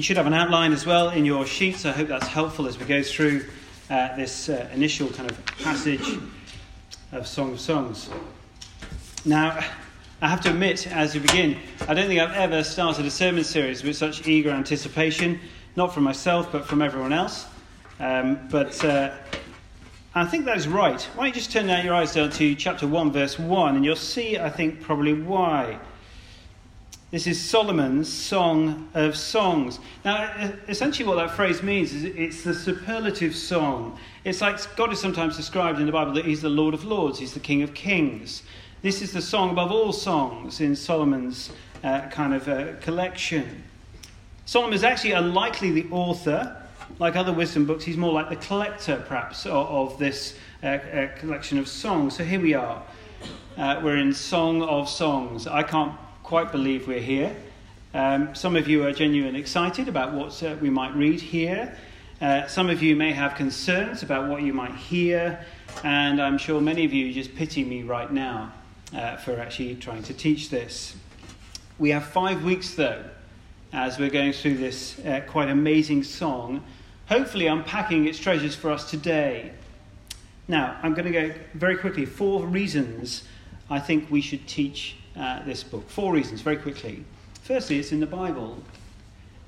You should have an outline as well in your sheets. I hope that's helpful as we go through uh, this uh, initial kind of passage of Song of Songs. Now, I have to admit, as we begin, I don't think I've ever started a sermon series with such eager anticipation, not from myself, but from everyone else. Um, but uh, I think that is right. Why don't you just turn out your eyes down to chapter 1, verse 1, and you'll see, I think, probably why. This is Solomon's Song of Songs. Now, essentially, what that phrase means is it's the superlative song. It's like God is sometimes described in the Bible that He's the Lord of Lords, He's the King of Kings. This is the song above all songs in Solomon's uh, kind of uh, collection. Solomon is actually unlikely the author like other wisdom books, he's more like the collector, perhaps, of, of this uh, uh, collection of songs. So here we are. Uh, we're in Song of Songs. I can't quite believe we're here. Um, some of you are genuinely excited about what uh, we might read here. Uh, some of you may have concerns about what you might hear, and I'm sure many of you just pity me right now uh, for actually trying to teach this. We have five weeks, though, as we're going through this quite amazing song hopefully unpacking its treasures for us today. Now, I'm going to go very quickly. Four reasons I think we should teach uh, this book. Four reasons, very quickly. Firstly, it's in the Bible.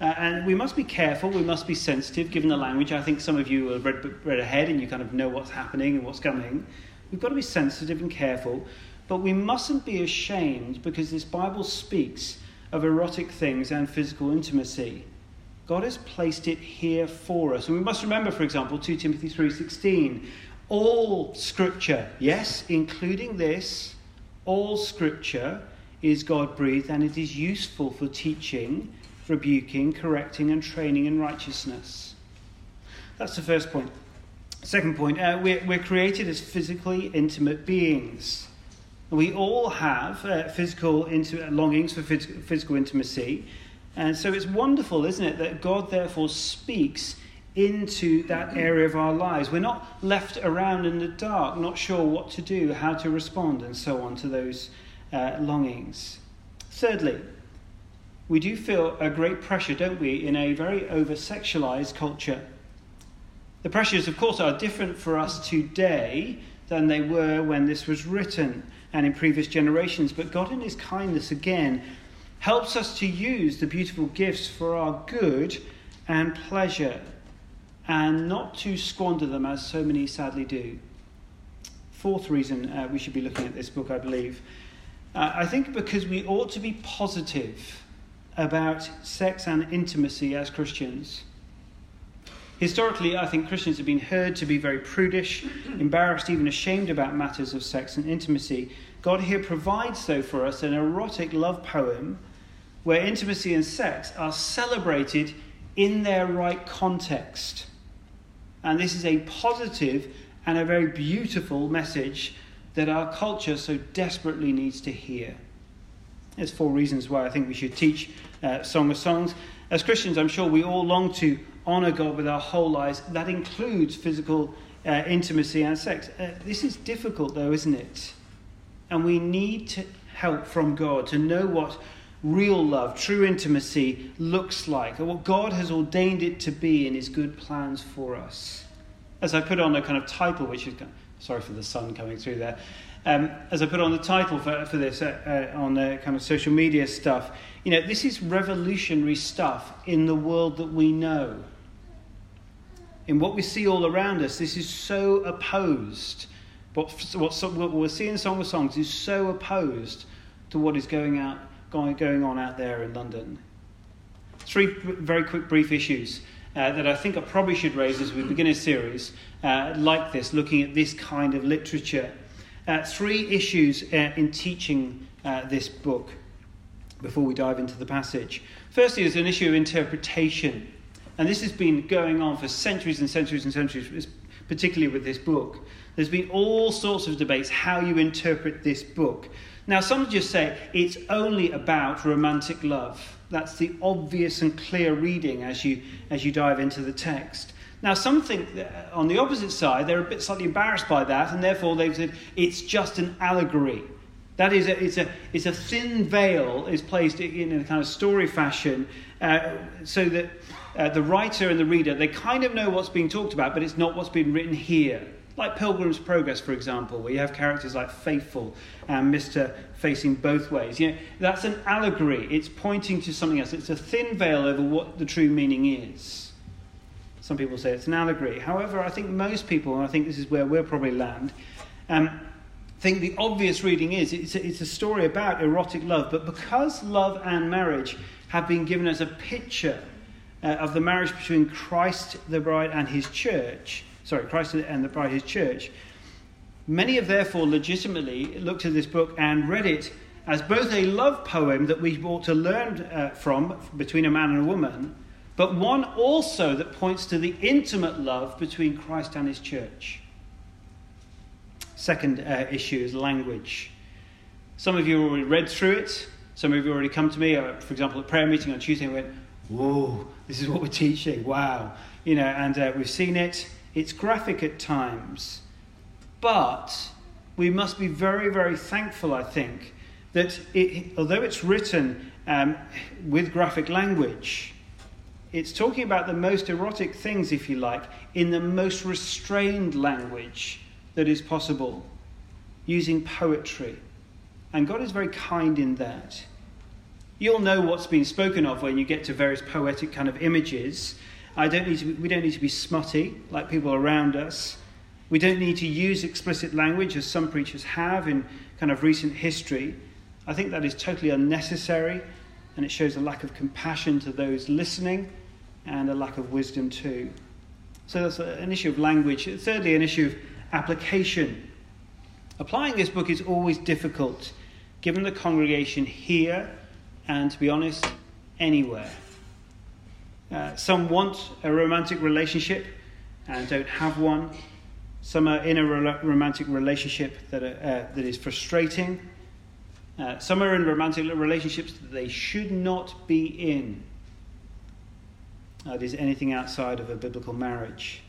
Uh, and we must be careful, we must be sensitive given the language. I think some of you have read, read ahead and you kind of know what's happening and what's coming. We've got to be sensitive and careful, but we mustn't be ashamed because this Bible speaks of erotic things and physical intimacy. God has placed it here for us. And we must remember, for example, 2 Timothy 3:16, all scripture, yes, including this, all scripture is God-breathed and it is useful for teaching, rebuking, correcting and training in righteousness. That's the first point. Second point, uh, we're, we're, created as physically intimate beings. We all have uh, physical intimate longings for phys- physical intimacy. And so it's wonderful, isn't it, that God therefore speaks into that area of our lives. We're not left around in the dark, not sure what to do, how to respond, and so on to those uh, longings. Thirdly, we do feel a great pressure, don't we, in a very over sexualized culture. The pressures, of course, are different for us today than they were when this was written and in previous generations, but God, in His kindness, again, helps us to use the beautiful gifts for our good and pleasure and not to squander them as so many sadly do. Fourth reason uh, we should be looking at this book, I believe. Uh, I think because we ought to be positive about sex and intimacy as Christians. Historically, I think Christians have been heard to be very prudish, embarrassed, even ashamed about matters of sex and intimacy. God here provides, though, for us an erotic love poem where intimacy and sex are celebrated in their right context. And this is a positive and a very beautiful message that our culture so desperately needs to hear. There's four reasons why I think we should teach uh, Song of Songs. As Christians, I'm sure we all long to honour God with our whole lives. That includes physical uh, intimacy and sex. Uh, this is difficult, though, isn't it? And we need help from God to know what real love, true intimacy looks like, and what God has ordained it to be in His good plans for us. As I put on a kind of title, which is sorry for the sun coming through there. Um, as I put on the title for, for this uh, uh, on the kind of social media stuff, you know, this is revolutionary stuff in the world that we know. In what we see all around us, this is so opposed. What, what, what we're seeing in Song of Songs is so opposed to what is going out going on out there in London. Three very quick, brief issues uh, that I think I probably should raise as we begin a series uh, like this, looking at this kind of literature. Uh, three issues uh, in teaching uh, this book before we dive into the passage. Firstly, is an issue of interpretation. And this has been going on for centuries and centuries and centuries, particularly with this book. There's been all sorts of debates how you interpret this book. Now, some just say it's only about romantic love. That's the obvious and clear reading as you, as you dive into the text. Now, some think on the opposite side, they're a bit slightly embarrassed by that, and therefore they've said it's just an allegory. That is, a, it's, a, it's a thin veil is placed in a kind of story fashion uh, so that uh, the writer and the reader, they kind of know what's being talked about, but it's not what's been written here. Like Pilgrim's Progress, for example, where you have characters like Faithful and Mr. facing both ways. You know, that's an allegory. It's pointing to something else. It's a thin veil over what the true meaning is. Some people say it's an allegory. However, I think most people, and I think this is where we'll probably land, um, think the obvious reading is it's a, it's a story about erotic love, but because love and marriage have been given as a picture uh, of the marriage between Christ, the bride, and his church, sorry, Christ and the bride, his church, many have therefore legitimately looked at this book and read it as both a love poem that we ought to learn uh, from between a man and a woman, but one also that points to the intimate love between Christ and his church. Second uh, issue is language. Some of you already read through it. Some of you already come to me, uh, for example, at prayer meeting on Tuesday and went, Whoa, this is what we're teaching. Wow. You know, and uh, we've seen it. It's graphic at times. But we must be very, very thankful, I think, that it, although it's written um, with graphic language, it's talking about the most erotic things, if you like, in the most restrained language that is possible, using poetry. And God is very kind in that. You'll know what's been spoken of when you get to various poetic kind of images. I don't need to be, we don't need to be smutty like people around us. We don't need to use explicit language as some preachers have in kind of recent history. I think that is totally unnecessary and it shows a lack of compassion to those listening and a lack of wisdom too. So that's an issue of language. Thirdly, an issue of application. Applying this book is always difficult, given the congregation here and, to be honest, anywhere. Uh, some want a romantic relationship and don't have one. Some are in a romantic relationship that, are, uh, that is frustrating. Uh, some are in romantic relationships that they should not be in. That is anything outside of a biblical marriage.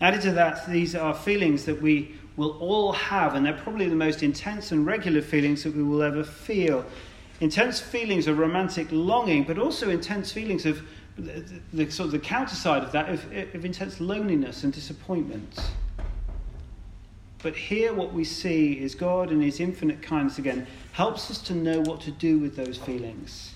Added to that, these are feelings that we will all have, and they're probably the most intense and regular feelings that we will ever feel. Intense feelings of romantic longing, but also intense feelings of the, the sort of the counter side of that of, of intense loneliness and disappointment. But here, what we see is God, in His infinite kindness again, helps us to know what to do with those feelings.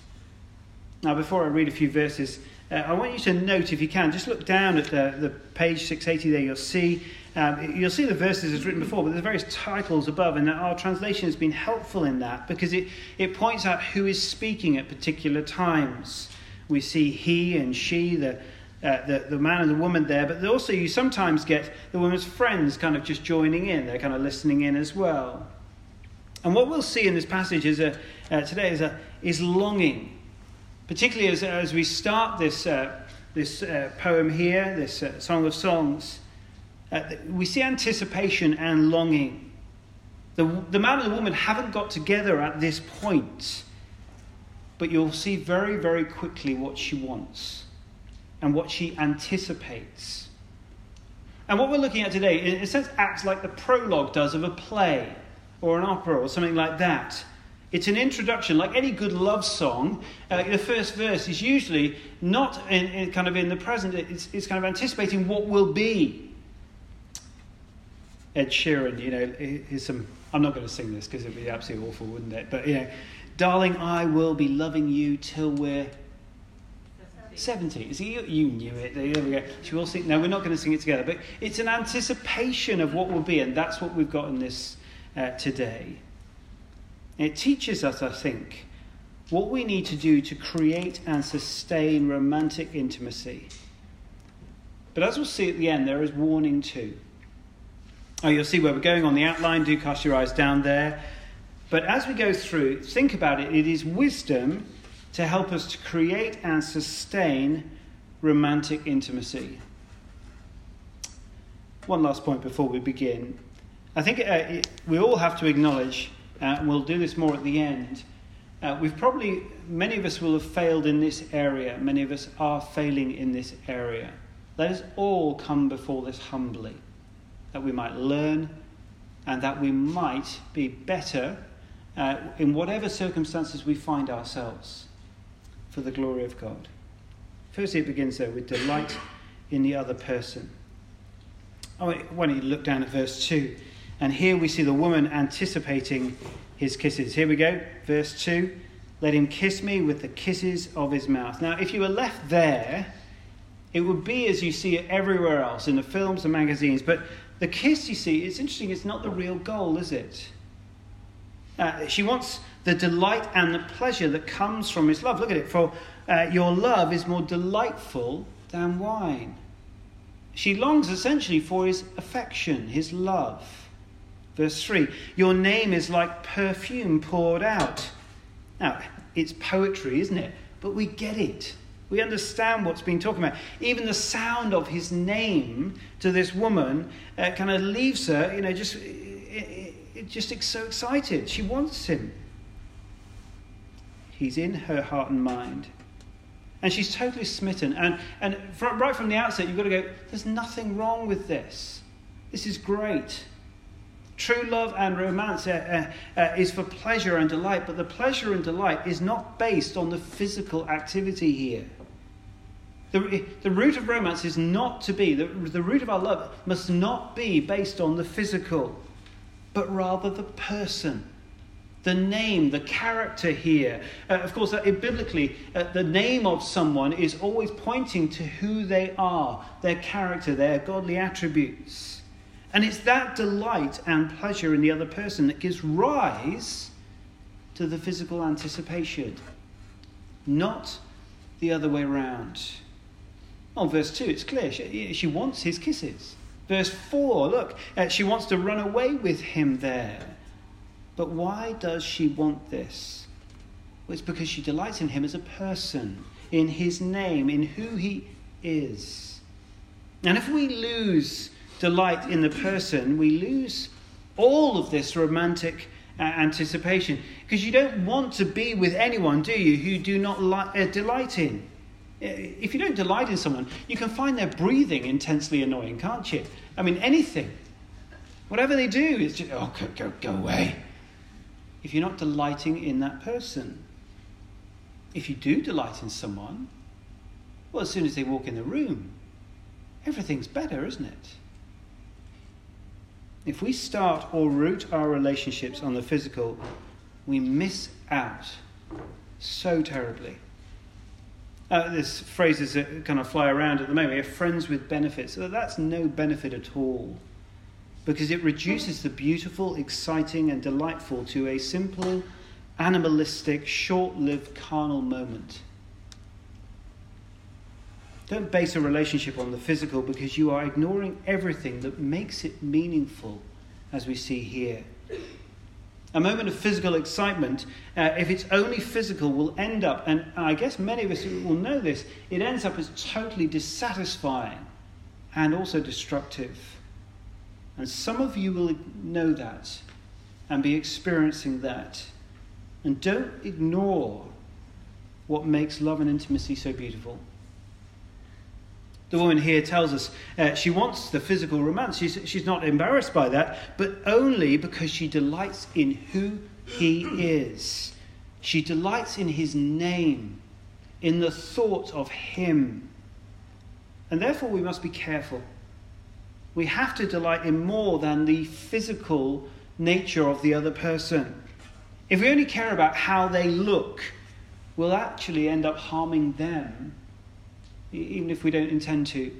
Now, before I read a few verses, uh, I want you to note, if you can, just look down at the, the page 680 there, you'll see. Um, you'll see the verses as written before, but there's various titles above, and our translation has been helpful in that because it, it points out who is speaking at particular times. We see he and she, the, uh, the, the man and the woman there, but also you sometimes get the woman's friends kind of just joining in, they're kind of listening in as well. And what we'll see in this passage is a, uh, today is, a, is longing particularly as, as we start this, uh, this uh, poem here, this uh, Song of Songs, uh, we see anticipation and longing. The, the man and the woman haven't got together at this point, but you'll see very, very quickly what she wants and what she anticipates. And what we're looking at today, in a sense, acts like the prologue does of a play or an opera or something like that. It's an introduction, like any good love song. Uh, the first verse is usually not in, in, kind of in the present, it's, it's kind of anticipating what will be. Ed Sheeran, you know, here's some. I'm not going to sing this because it'd be absolutely awful, wouldn't it? But, you know, darling, I will be loving you till we're 70. See, you, you knew it. There we go. She will sing. No, we're not going to sing it together. But it's an anticipation of what will be, and that's what we've got in this uh, today. It teaches us, I think, what we need to do to create and sustain romantic intimacy. But as we'll see at the end, there is warning too. Oh, you'll see where we're going on the outline. Do cast your eyes down there. But as we go through, think about it. It is wisdom to help us to create and sustain romantic intimacy. One last point before we begin. I think uh, it, we all have to acknowledge uh, and we'll do this more at the end. Uh, we've probably, many of us will have failed in this area. Many of us are failing in this area. Let us all come before this humbly, that we might learn and that we might be better uh, in whatever circumstances we find ourselves for the glory of God. Firstly, it begins there with delight in the other person. Oh, don't you look down at verse 2? And here we see the woman anticipating his kisses. Here we go, verse 2. Let him kiss me with the kisses of his mouth. Now, if you were left there, it would be as you see it everywhere else in the films and magazines. But the kiss, you see, it's interesting, it's not the real goal, is it? Uh, she wants the delight and the pleasure that comes from his love. Look at it. For uh, your love is more delightful than wine. She longs essentially for his affection, his love. Verse 3 Your name is like perfume poured out. Now, it's poetry, isn't it? But we get it. We understand what's been talked about. Even the sound of his name to this woman uh, kind of leaves her, you know, just, just so excited. She wants him. He's in her heart and mind. And she's totally smitten. And, and from, right from the outset, you've got to go, there's nothing wrong with this. This is great. True love and romance uh, uh, uh, is for pleasure and delight, but the pleasure and delight is not based on the physical activity here. The, the root of romance is not to be, the, the root of our love must not be based on the physical, but rather the person the name, the character here. Uh, of course, uh, biblically, uh, the name of someone is always pointing to who they are, their character, their godly attributes. And it's that delight and pleasure in the other person that gives rise to the physical anticipation, not the other way around. On verse 2, it's clear. She, she wants his kisses. Verse 4, look, uh, she wants to run away with him there. But why does she want this? Well, it's because she delights in him as a person, in his name, in who he is. And if we lose delight in the person, we lose all of this romantic uh, anticipation. Because you don't want to be with anyone, do you, who do not li- uh, delight in. Uh, if you don't delight in someone, you can find their breathing intensely annoying, can't you? I mean, anything. Whatever they do, is just, oh, go, go, go away if you're not delighting in that person. If you do delight in someone, well, as soon as they walk in the room, everything's better, isn't it? If we start or root our relationships on the physical, we miss out so terribly. Uh, this phrases that kind of fly around at the moment. We have friends with benefits. That's no benefit at all because it reduces the beautiful, exciting, and delightful to a simple, animalistic, short lived carnal moment. Don't base a relationship on the physical because you are ignoring everything that makes it meaningful, as we see here. A moment of physical excitement, uh, if it's only physical, will end up, and I guess many of us will know this, it ends up as totally dissatisfying and also destructive. And some of you will know that and be experiencing that. And don't ignore what makes love and intimacy so beautiful. The woman here tells us uh, she wants the physical romance. She's, she's not embarrassed by that, but only because she delights in who he is. She delights in his name, in the thought of him. And therefore, we must be careful we have to delight in more than the physical nature of the other person. If we only care about how they look, we'll actually end up harming them, even if we don't intend to.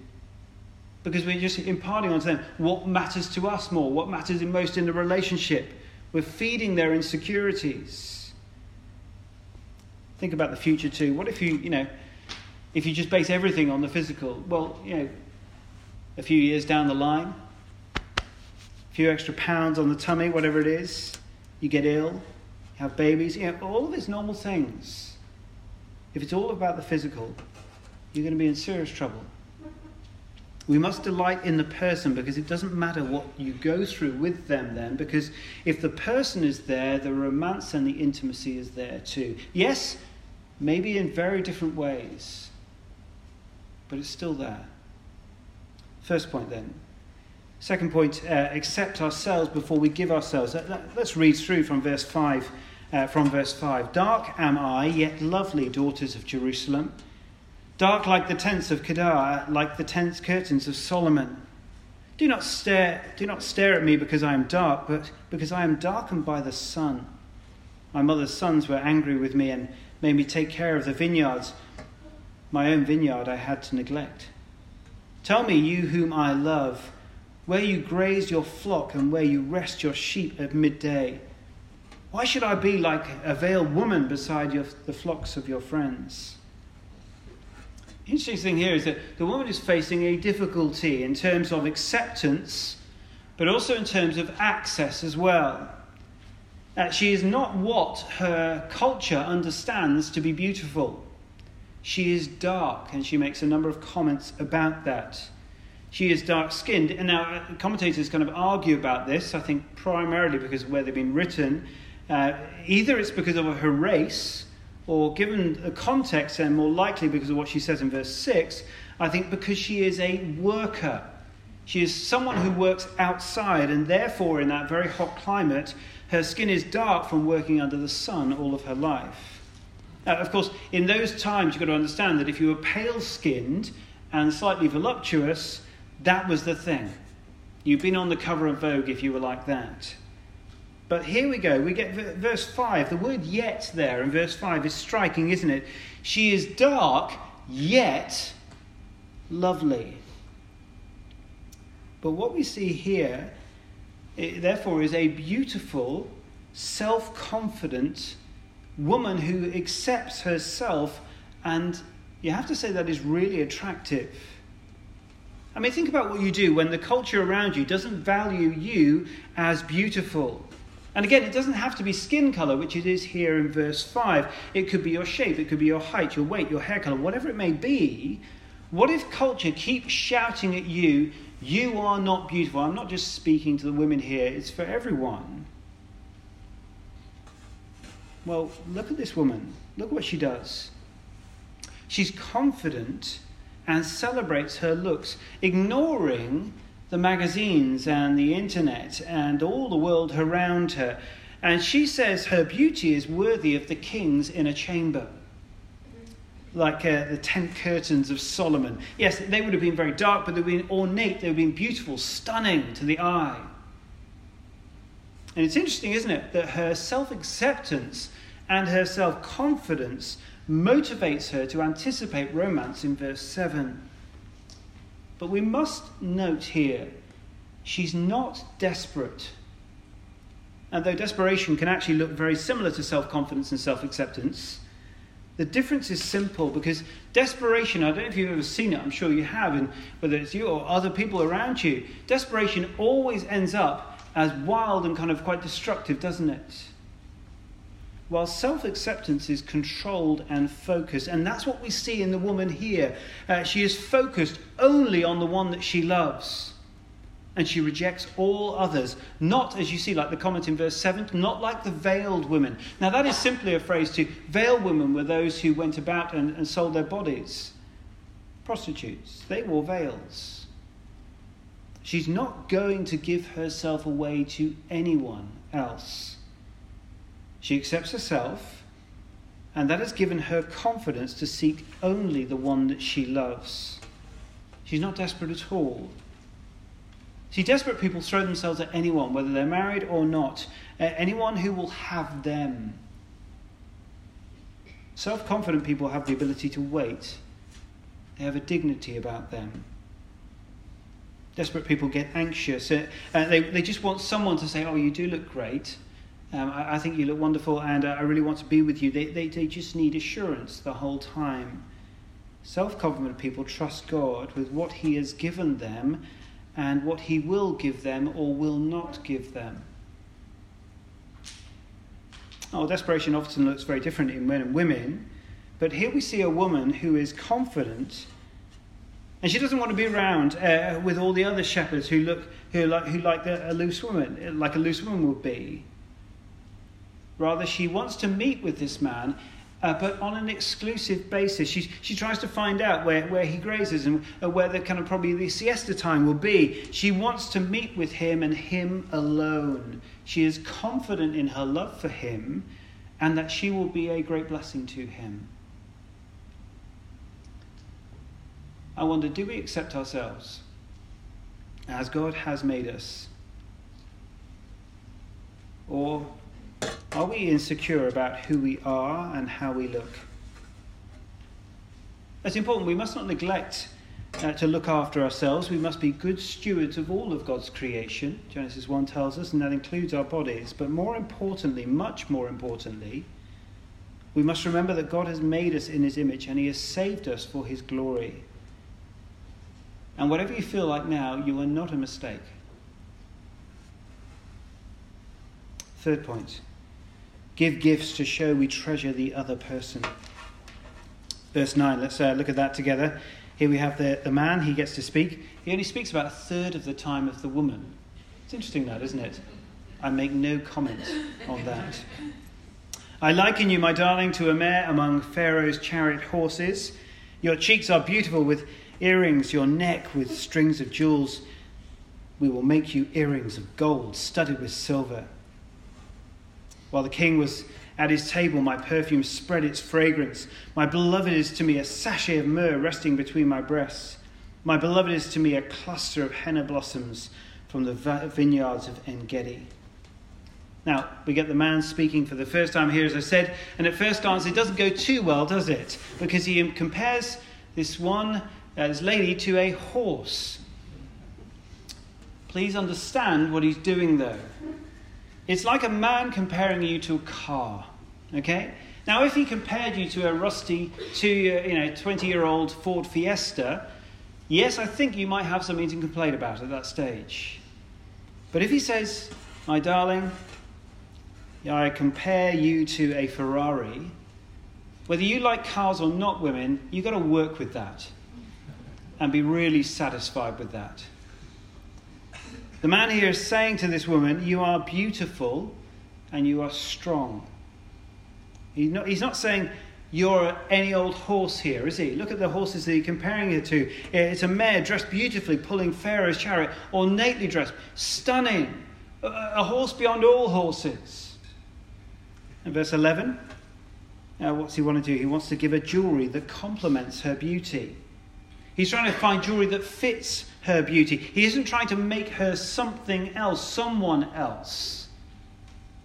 Because we're just imparting onto them what matters to us more, what matters most in the relationship. We're feeding their insecurities. Think about the future too. What if you, you know, if you just base everything on the physical? Well, you know, a few years down the line, a few extra pounds on the tummy, whatever it is, you get ill, you have babies, you know, all of these normal things. If it's all about the physical, you're going to be in serious trouble. We must delight in the person because it doesn't matter what you go through with them then, because if the person is there, the romance and the intimacy is there too. Yes, maybe in very different ways, but it's still there. First point then Second point, uh, accept ourselves before we give ourselves. Let's read through from verse 5. Uh, from verse 5 Dark am I, yet lovely, daughters of Jerusalem. Dark like the tents of Kedar, like the tents curtains of Solomon. Do not stare, do not stare at me because I am dark, but because I am darkened by the sun. My mother's sons were angry with me and made me take care of the vineyards. My own vineyard I had to neglect. Tell me, you whom I love, where you graze your flock and where you rest your sheep at midday. Why should I be like a veiled woman beside your, the flocks of your friends? Interesting thing here is that the woman is facing a difficulty in terms of acceptance, but also in terms of access as well. Uh, she is not what her culture understands to be beautiful. She is dark, and she makes a number of comments about that. She is dark skinned. And now, uh, commentators kind of argue about this, I think primarily because of where they've been written. Uh, either it's because of her race, or given the context, and more likely because of what she says in verse 6, I think because she is a worker. She is someone who works outside, and therefore, in that very hot climate, her skin is dark from working under the sun all of her life. Uh, of course, in those times, you've got to understand that if you were pale skinned and slightly voluptuous, that was the thing. You've been on the cover of Vogue if you were like that. But here we go. We get verse 5. The word yet there in verse 5 is striking, isn't it? She is dark, yet lovely. But what we see here, therefore, is a beautiful, self confident woman who accepts herself, and you have to say that is really attractive. I mean, think about what you do when the culture around you doesn't value you as beautiful. And again, it doesn't have to be skin color, which it is here in verse 5. It could be your shape, it could be your height, your weight, your hair color, whatever it may be. What if culture keeps shouting at you, you are not beautiful? I'm not just speaking to the women here, it's for everyone. Well, look at this woman. Look what she does. She's confident and celebrates her looks, ignoring the magazines and the internet and all the world around her. And she says her beauty is worthy of the king's inner chamber. Like uh, the tent curtains of Solomon. Yes, they would have been very dark, but they would have been ornate, they would have been beautiful, stunning to the eye. And it's interesting, isn't it, that her self acceptance and her self confidence motivates her to anticipate romance in verse 7. But we must note here, she's not desperate. And though desperation can actually look very similar to self confidence and self acceptance, the difference is simple because desperation, I don't know if you've ever seen it, I'm sure you have, and whether it's you or other people around you, desperation always ends up as wild and kind of quite destructive, doesn't it? While self acceptance is controlled and focused. And that's what we see in the woman here. Uh, she is focused only on the one that she loves. And she rejects all others. Not, as you see, like the comment in verse 7, not like the veiled women. Now, that is simply a phrase to veiled women were those who went about and, and sold their bodies. Prostitutes, they wore veils. She's not going to give herself away to anyone else. She accepts herself, and that has given her confidence to seek only the one that she loves. She's not desperate at all. See, desperate people throw themselves at anyone, whether they're married or not, anyone who will have them. Self confident people have the ability to wait, they have a dignity about them. Desperate people get anxious. Uh, they, they just want someone to say, Oh, you do look great. Um, I, I, think you look wonderful and uh, I really want to be with you. They, they, they just need assurance the whole time. Self confident people trust God with what He has given them and what He will give them or will not give them. Oh, desperation often looks very different in men and women, but here we see a woman who is confident and she doesn't want to be around uh, with all the other shepherds who look who like who like a loose woman, like a loose woman would be. Rather, she wants to meet with this man uh, but on an exclusive basis. She, she tries to find out where, where he grazes and uh, where the kind of probably the siesta time will be. She wants to meet with him and him alone. She is confident in her love for him and that she will be a great blessing to him. I wonder do we accept ourselves as God has made us? Or are we insecure about who we are and how we look? That's important. We must not neglect uh, to look after ourselves. We must be good stewards of all of God's creation, Genesis 1 tells us, and that includes our bodies. But more importantly, much more importantly, we must remember that God has made us in His image and He has saved us for His glory. And whatever you feel like now, you are not a mistake. Third point give gifts to show we treasure the other person. Verse 9, let's uh, look at that together. Here we have the, the man, he gets to speak. He only speaks about a third of the time of the woman. It's interesting, that, isn't it? I make no comment on that. I liken you, my darling, to a mare among Pharaoh's chariot horses. Your cheeks are beautiful with earrings, your neck with strings of jewels. We will make you earrings of gold studded with silver. While the king was at his table, my perfume spread its fragrance. My beloved is to me a sachet of myrrh resting between my breasts. My beloved is to me a cluster of henna blossoms from the vineyards of En Gedi. Now, we get the man speaking for the first time here, as I said, and at first glance it doesn't go too well, does it? Because he compares this one, uh, this lady, to a horse. Please understand what he's doing, though. It's like a man comparing you to a car. Okay? Now, if he compared you to a rusty, two, year, uh, you know, 20 year old Ford Fiesta, yes, I think you might have something to complain about at that stage. But if he says, my darling, I compare you to a Ferrari, whether you like cars or not, women, you've got to work with that and be really satisfied with that. The man here is saying to this woman, You are beautiful and you are strong. He's not, he's not saying, You're any old horse here, is he? Look at the horses that he's comparing her to. Eh, it's a mare dressed beautifully, pulling Pharaoh's chariot, ornately dressed, stunning, a, horse beyond all horses. And verse 11, now what's he want to do? He wants to give her jewelry that complements her beauty. He's trying to find jewelry that fits her beauty. He isn't trying to make her something else, someone else.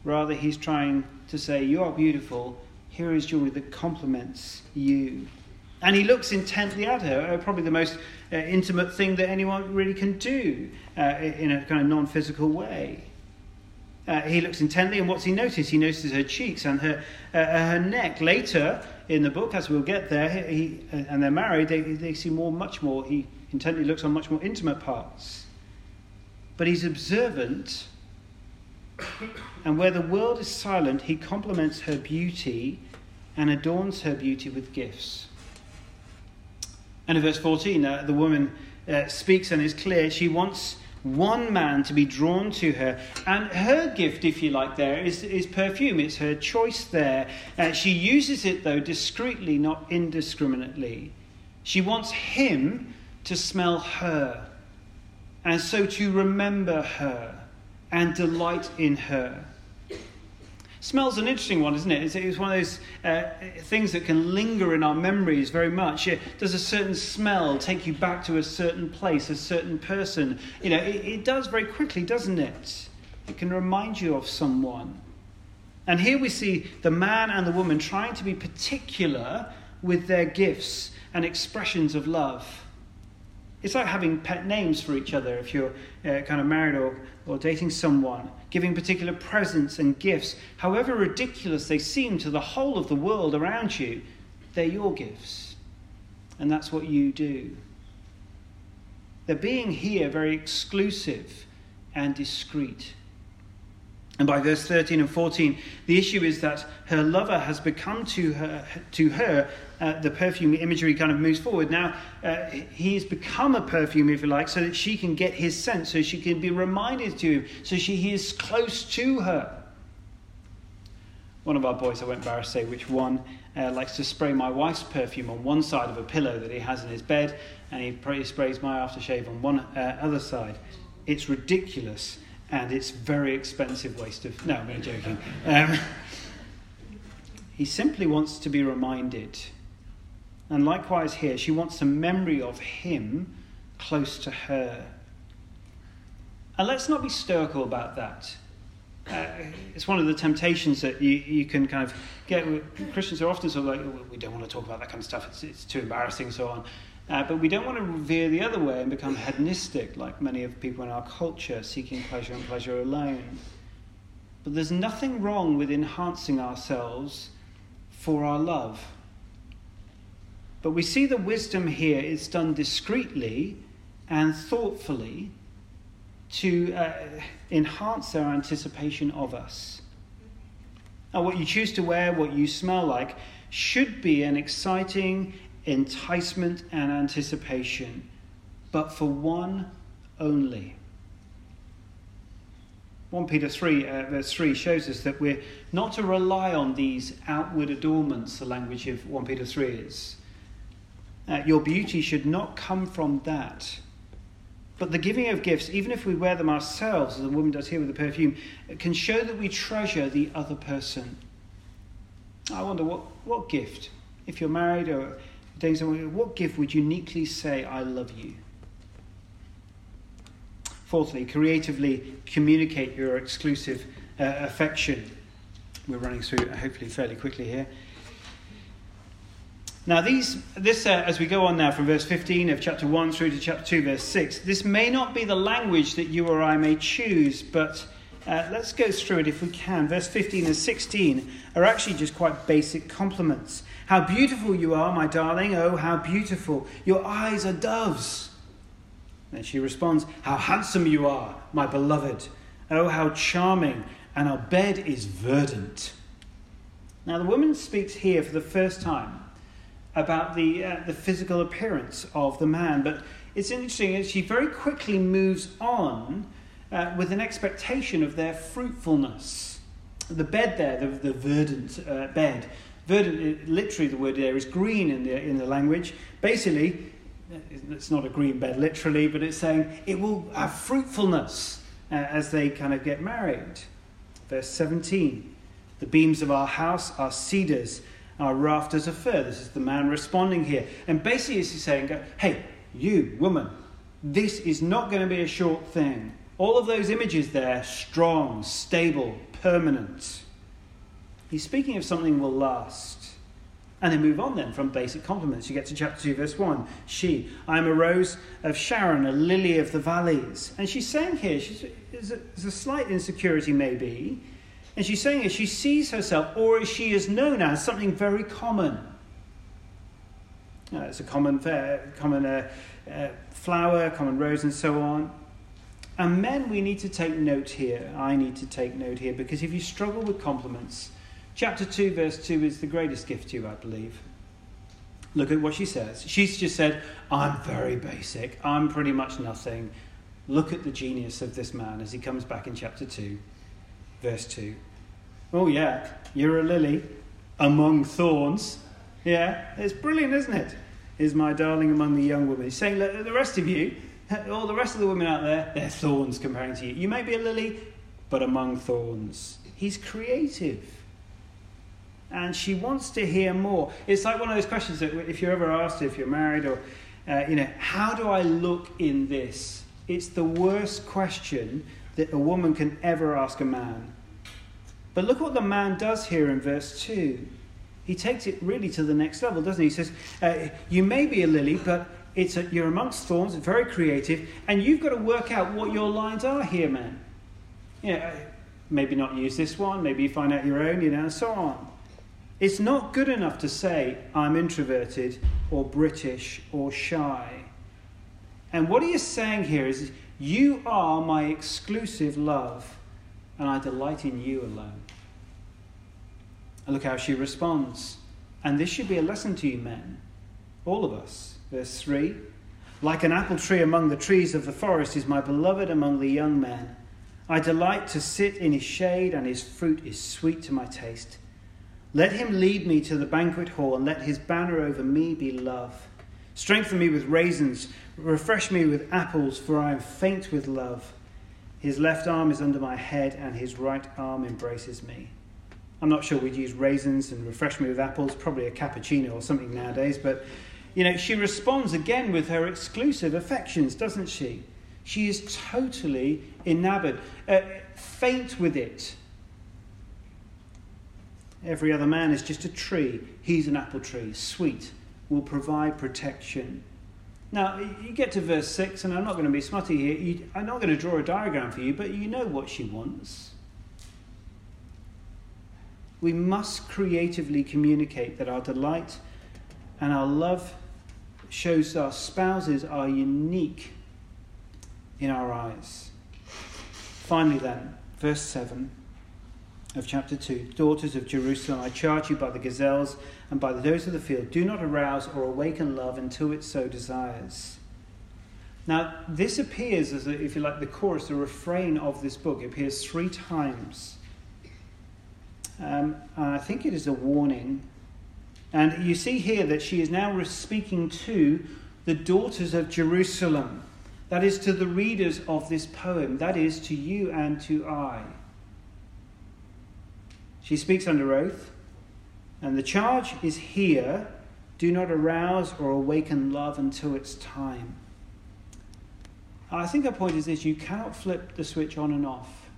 Rather, he's trying to say, You are beautiful. Here is jewelry that complements you. And he looks intently at her, uh, probably the most uh, intimate thing that anyone really can do uh, in a kind of non physical way. Uh, he looks intently, and what's he notice? He notices her cheeks and her, uh, her neck. Later in the book, as we'll get there, he, and they're married, they, they see more, much more. He intently looks on much more intimate parts. But he's observant, and where the world is silent, he compliments her beauty and adorns her beauty with gifts. And in verse 14, uh, the woman uh, speaks and is clear. She wants one man to be drawn to her. And her gift, if you like, there is, is perfume. It's her choice there. Uh, she uses it, though, discreetly, not indiscriminately. She wants him to smell her, and so to remember her and delight in her. Smell's an interesting one, isn't it? It's, one of those uh, things that can linger in our memories very much. Does a certain smell take you back to a certain place, a certain person? You know, it, it does very quickly, doesn't it? It can remind you of someone. And here we see the man and the woman trying to be particular with their gifts and expressions of love. It's like having pet names for each other if you're uh, kind of married or, or dating someone, giving particular presents and gifts. However ridiculous they seem to the whole of the world around you, they're your gifts. And that's what you do. They're being here very exclusive and discreet. And by verse 13 and 14, the issue is that her lover has become to her, to her uh, the perfume imagery kind of moves forward. Now, uh, he's become a perfume, if you like, so that she can get his scent, so she can be reminded to him, so she, he is close to her. One of our boys, I won't embarrass say which one, uh, likes to spray my wife's perfume on one side of a pillow that he has in his bed, and he sprays my aftershave on one uh, other side. It's ridiculous, and it's very expensive waste of. No, I'm only joking. Um, he simply wants to be reminded. And likewise here, she wants a memory of him close to her. And let's not be stoical about that. Uh, it's one of the temptations that you, you can kind of get. Christians are often sort of like, we don't want to talk about that kind of stuff, it's, it's too embarrassing, so on. Uh, but we don't want to veer the other way and become hedonistic, like many of people in our culture, seeking pleasure and pleasure alone. But there's nothing wrong with enhancing ourselves for our love. But we see the wisdom here is done discreetly and thoughtfully to uh, enhance their anticipation of us. Now, what you choose to wear, what you smell like, should be an exciting enticement and anticipation, but for one only. 1 Peter 3, uh, verse 3 shows us that we're not to rely on these outward adornments, the language of 1 Peter 3 is. Uh, your beauty should not come from that. But the giving of gifts, even if we wear them ourselves, as the woman does here with the perfume, can show that we treasure the other person. I wonder what, what gift, if you're married or doing something, what gift would uniquely say, I love you? Fourthly, creatively communicate your exclusive uh, affection. We're running through hopefully fairly quickly here. Now, these, this, uh, as we go on now from verse 15 of chapter 1 through to chapter 2, verse 6, this may not be the language that you or I may choose, but uh, let's go through it if we can. Verse 15 and 16 are actually just quite basic compliments. How beautiful you are, my darling. Oh, how beautiful. Your eyes are doves. Then she responds, How handsome you are, my beloved. Oh, how charming. And our bed is verdant. Now, the woman speaks here for the first time about the, uh, the physical appearance of the man. But it's interesting, she very quickly moves on uh, with an expectation of their fruitfulness. The bed there, the, the verdant uh, bed, verdant, literally the word there is green in the, in the language. Basically, it's not a green bed literally, but it's saying it will have fruitfulness uh, as they kind of get married. Verse 17 The beams of our house are cedars our rafters of fir. This is the man responding here. And basically, he's saying, Hey, you, woman, this is not going to be a short thing. All of those images there, strong, stable, permanent. He's speaking of something will last. And they move on then from basic compliments. You get to chapter 2, verse 1. She, I am a rose of Sharon, a lily of the valleys. And she's saying here, she's, there's, a, there's a slight insecurity maybe, and she's saying as she sees herself, or as she is known as, something very common. Uh, it's a common, common uh, uh, flower, common rose, and so on. And men, we need to take note here. I need to take note here because if you struggle with compliments, chapter 2, verse 2 is the greatest gift to you, I believe. Look at what she says. She's just said, I'm very basic. I'm pretty much nothing. Look at the genius of this man as he comes back in chapter 2 verse 2. Oh, yeah, you're a lily among thorns. Yeah, it's brilliant, isn't it? Is my darling among the young women. He's saying, look, the rest of you, all the rest of the women out there, they're thorns comparing to you. You may be a lily, but among thorns. He's creative. And she wants to hear more. It's like one of those questions that if you're ever asked, if you're married, or, uh, you know, how do I look in this? It's the worst question that a woman can ever ask a man. But look what the man does here in verse 2. He takes it really to the next level, doesn't he? He says, uh, You may be a lily, but it's a, you're amongst thorns, very creative, and you've got to work out what your lines are here, man. You know, maybe not use this one, maybe you find out your own, you know, and so on. It's not good enough to say, I'm introverted or British or shy. And what he is saying here is, you are my exclusive love, and I delight in you alone. And look how she responds. And this should be a lesson to you, men, all of us. Verse 3 Like an apple tree among the trees of the forest is my beloved among the young men. I delight to sit in his shade, and his fruit is sweet to my taste. Let him lead me to the banquet hall, and let his banner over me be love. Strengthen me with raisins, refresh me with apples, for I am faint with love. His left arm is under my head, and his right arm embraces me. I'm not sure we'd use raisins and refresh me with apples, probably a cappuccino or something nowadays, but you know, she responds again with her exclusive affections, doesn't she? She is totally enamored, uh, faint with it. Every other man is just a tree. He's an apple tree, sweet, will provide protection. Now, you get to verse 6, and I'm not going to be smutty here. You, I'm not going to draw a diagram for you, but you know what she wants. We must creatively communicate that our delight and our love shows our spouses are unique in our eyes. Finally, then, verse 7 of chapter 2 Daughters of Jerusalem, I charge you by the gazelles and by the does of the field, do not arouse or awaken love until it so desires. Now, this appears as, a, if you like, the chorus, the refrain of this book. It appears three times. Um, I think it is a warning and you see here that she is now speaking to the daughters of Jerusalem. That is to the readers of this poem. That is to you and to I. She speaks under oath. And the charge is here do not arouse or awaken love until it's time. I think her point is this you cannot flip the switch on and off.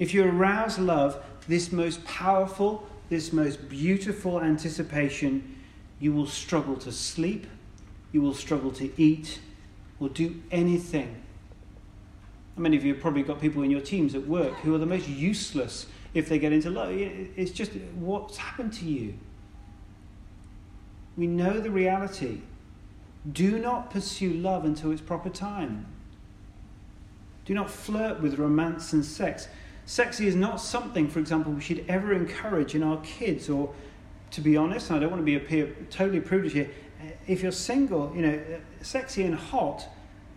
If you arouse love, this most powerful, this most beautiful anticipation, you will struggle to sleep, you will struggle to eat, or do anything. Many of you have probably got people in your teams at work who are the most useless if they get into love. It's just what's happened to you. We know the reality. Do not pursue love until its proper time. Do not flirt with romance and sex. Sexy is not something, for example, we should ever encourage in our kids, or to be honest, I don't want to be totally prudish here. Eh, if you're single, you know, eh, sexy and hot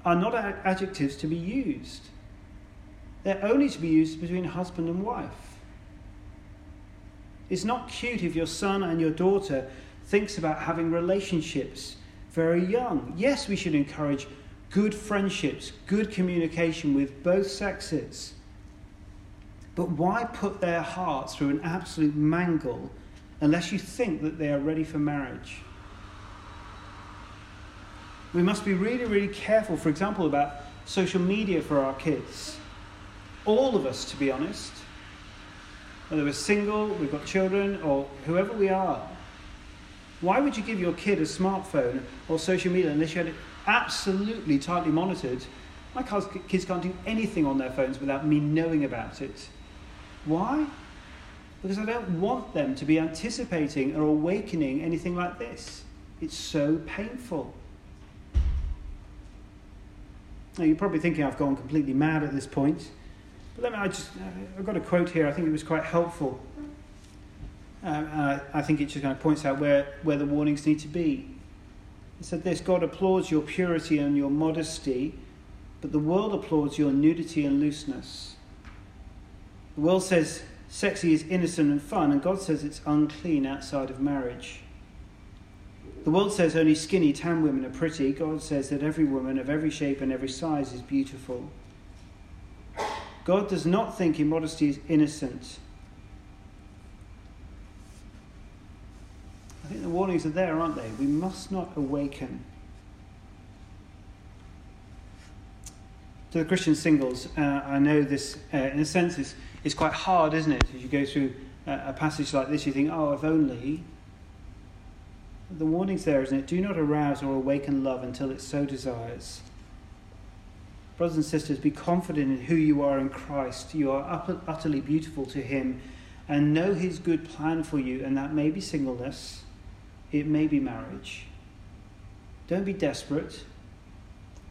are not adjectives to be used. They're only to be used between husband and wife. It's not cute if your son and your daughter thinks about having relationships very young. Yes, we should encourage good friendships, good communication with both sexes. But why put their hearts through an absolute mangle unless you think that they are ready for marriage? We must be really, really careful, for example, about social media for our kids. All of us, to be honest, whether we're single, we've got children, or whoever we are. Why would you give your kid a smartphone or social media unless you had it absolutely tightly monitored? My kids can't do anything on their phones without me knowing about it. Why? Because I don't want them to be anticipating or awakening anything like this. It's so painful. Now, you're probably thinking I've gone completely mad at this point. Let me, I just, uh, I've got a quote here, I think it was quite helpful. Um, uh, I think it just kind of points out where, where the warnings need to be. It said this God applauds your purity and your modesty, but the world applauds your nudity and looseness. The world says sexy is innocent and fun, and God says it's unclean outside of marriage. The world says only skinny, tan women are pretty. God says that every woman of every shape and every size is beautiful. God does not think immodesty is innocent. I think the warnings are there, aren't they? We must not awaken. To the Christian singles, uh, I know this, uh, in a sense, is it's quite hard, isn't it? As you go through a passage like this, you think, oh, if only. The warning's there, isn't it? Do not arouse or awaken love until it so desires. Brothers and sisters, be confident in who you are in Christ. You are utterly beautiful to Him and know His good plan for you, and that may be singleness, it may be marriage. Don't be desperate.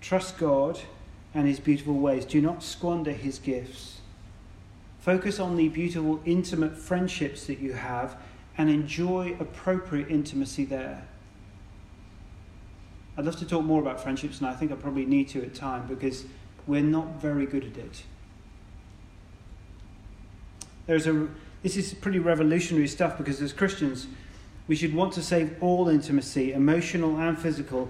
Trust God and His beautiful ways. Do not squander His gifts. Focus on the beautiful, intimate friendships that you have and enjoy appropriate intimacy there. I'd love to talk more about friendships, and I think I probably need to at time because we're not very good at it. There's a, this is pretty revolutionary stuff because as Christians, we should want to save all intimacy, emotional and physical,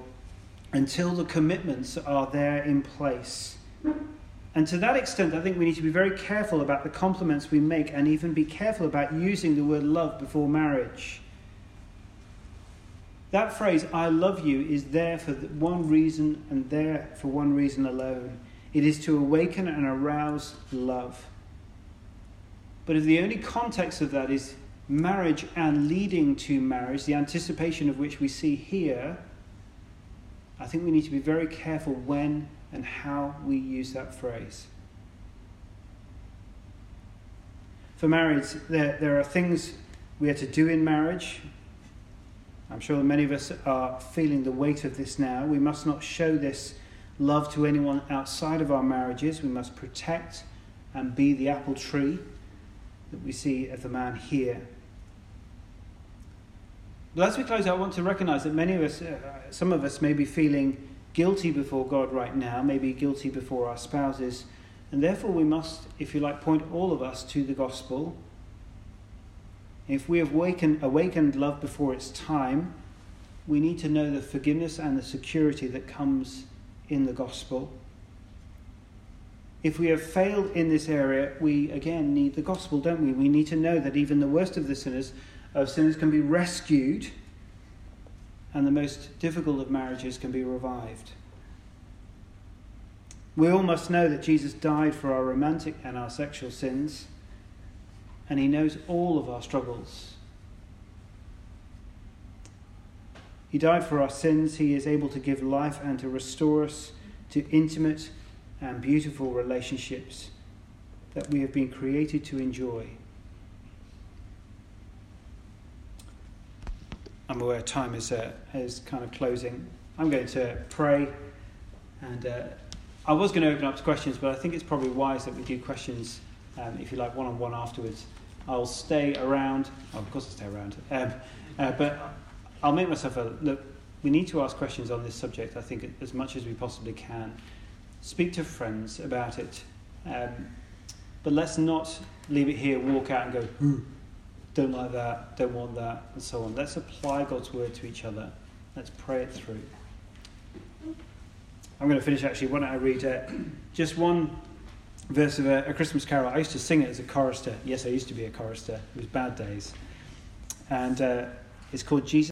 until the commitments are there in place. And to that extent, I think we need to be very careful about the compliments we make and even be careful about using the word love before marriage. That phrase, I love you, is there for one reason and there for one reason alone. It is to awaken and arouse love. But if the only context of that is marriage and leading to marriage, the anticipation of which we see here, I think we need to be very careful when and how we use that phrase. For marriage, there, there are things we are to do in marriage. I'm sure many of us are feeling the weight of this now. We must not show this love to anyone outside of our marriages. We must protect and be the apple tree that we see of the man here. But as we close, I want to recognize that many of us, uh, some of us, may be feeling guilty before God right now, maybe guilty before our spouses, and therefore we must, if you like, point all of us to the gospel. If we have awakened, awakened love before its time, we need to know the forgiveness and the security that comes in the gospel. If we have failed in this area, we again need the gospel, don't we? We need to know that even the worst of the sinners, of sinners, can be rescued and the most difficult of marriages can be revived. We all must know that Jesus died for our romantic and our sexual sins, and he knows all of our struggles. He died for our sins. He is able to give life and to restore us to intimate and beautiful relationships that we have been created to enjoy. I'm aware time is, uh, is kind of closing. I'm going to pray, and uh, I was going to open up to questions, but I think it's probably wise that we do questions, um, if you like, one on one afterwards. I'll stay around. Oh, of course, I'll stay around. Um, uh, but I'll make myself a look. We need to ask questions on this subject, I think, as much as we possibly can. Speak to friends about it. Um, but let's not leave it here, walk out and go, Ooh don't like that, don't want that, and so on. Let's apply God's word to each other. Let's pray it through. I'm going to finish actually. Why don't I read uh, just one verse of a, a, Christmas carol? I used to sing it as a chorister. Yes, I used to be a chorister. It was bad days. And uh, it's called Jesus.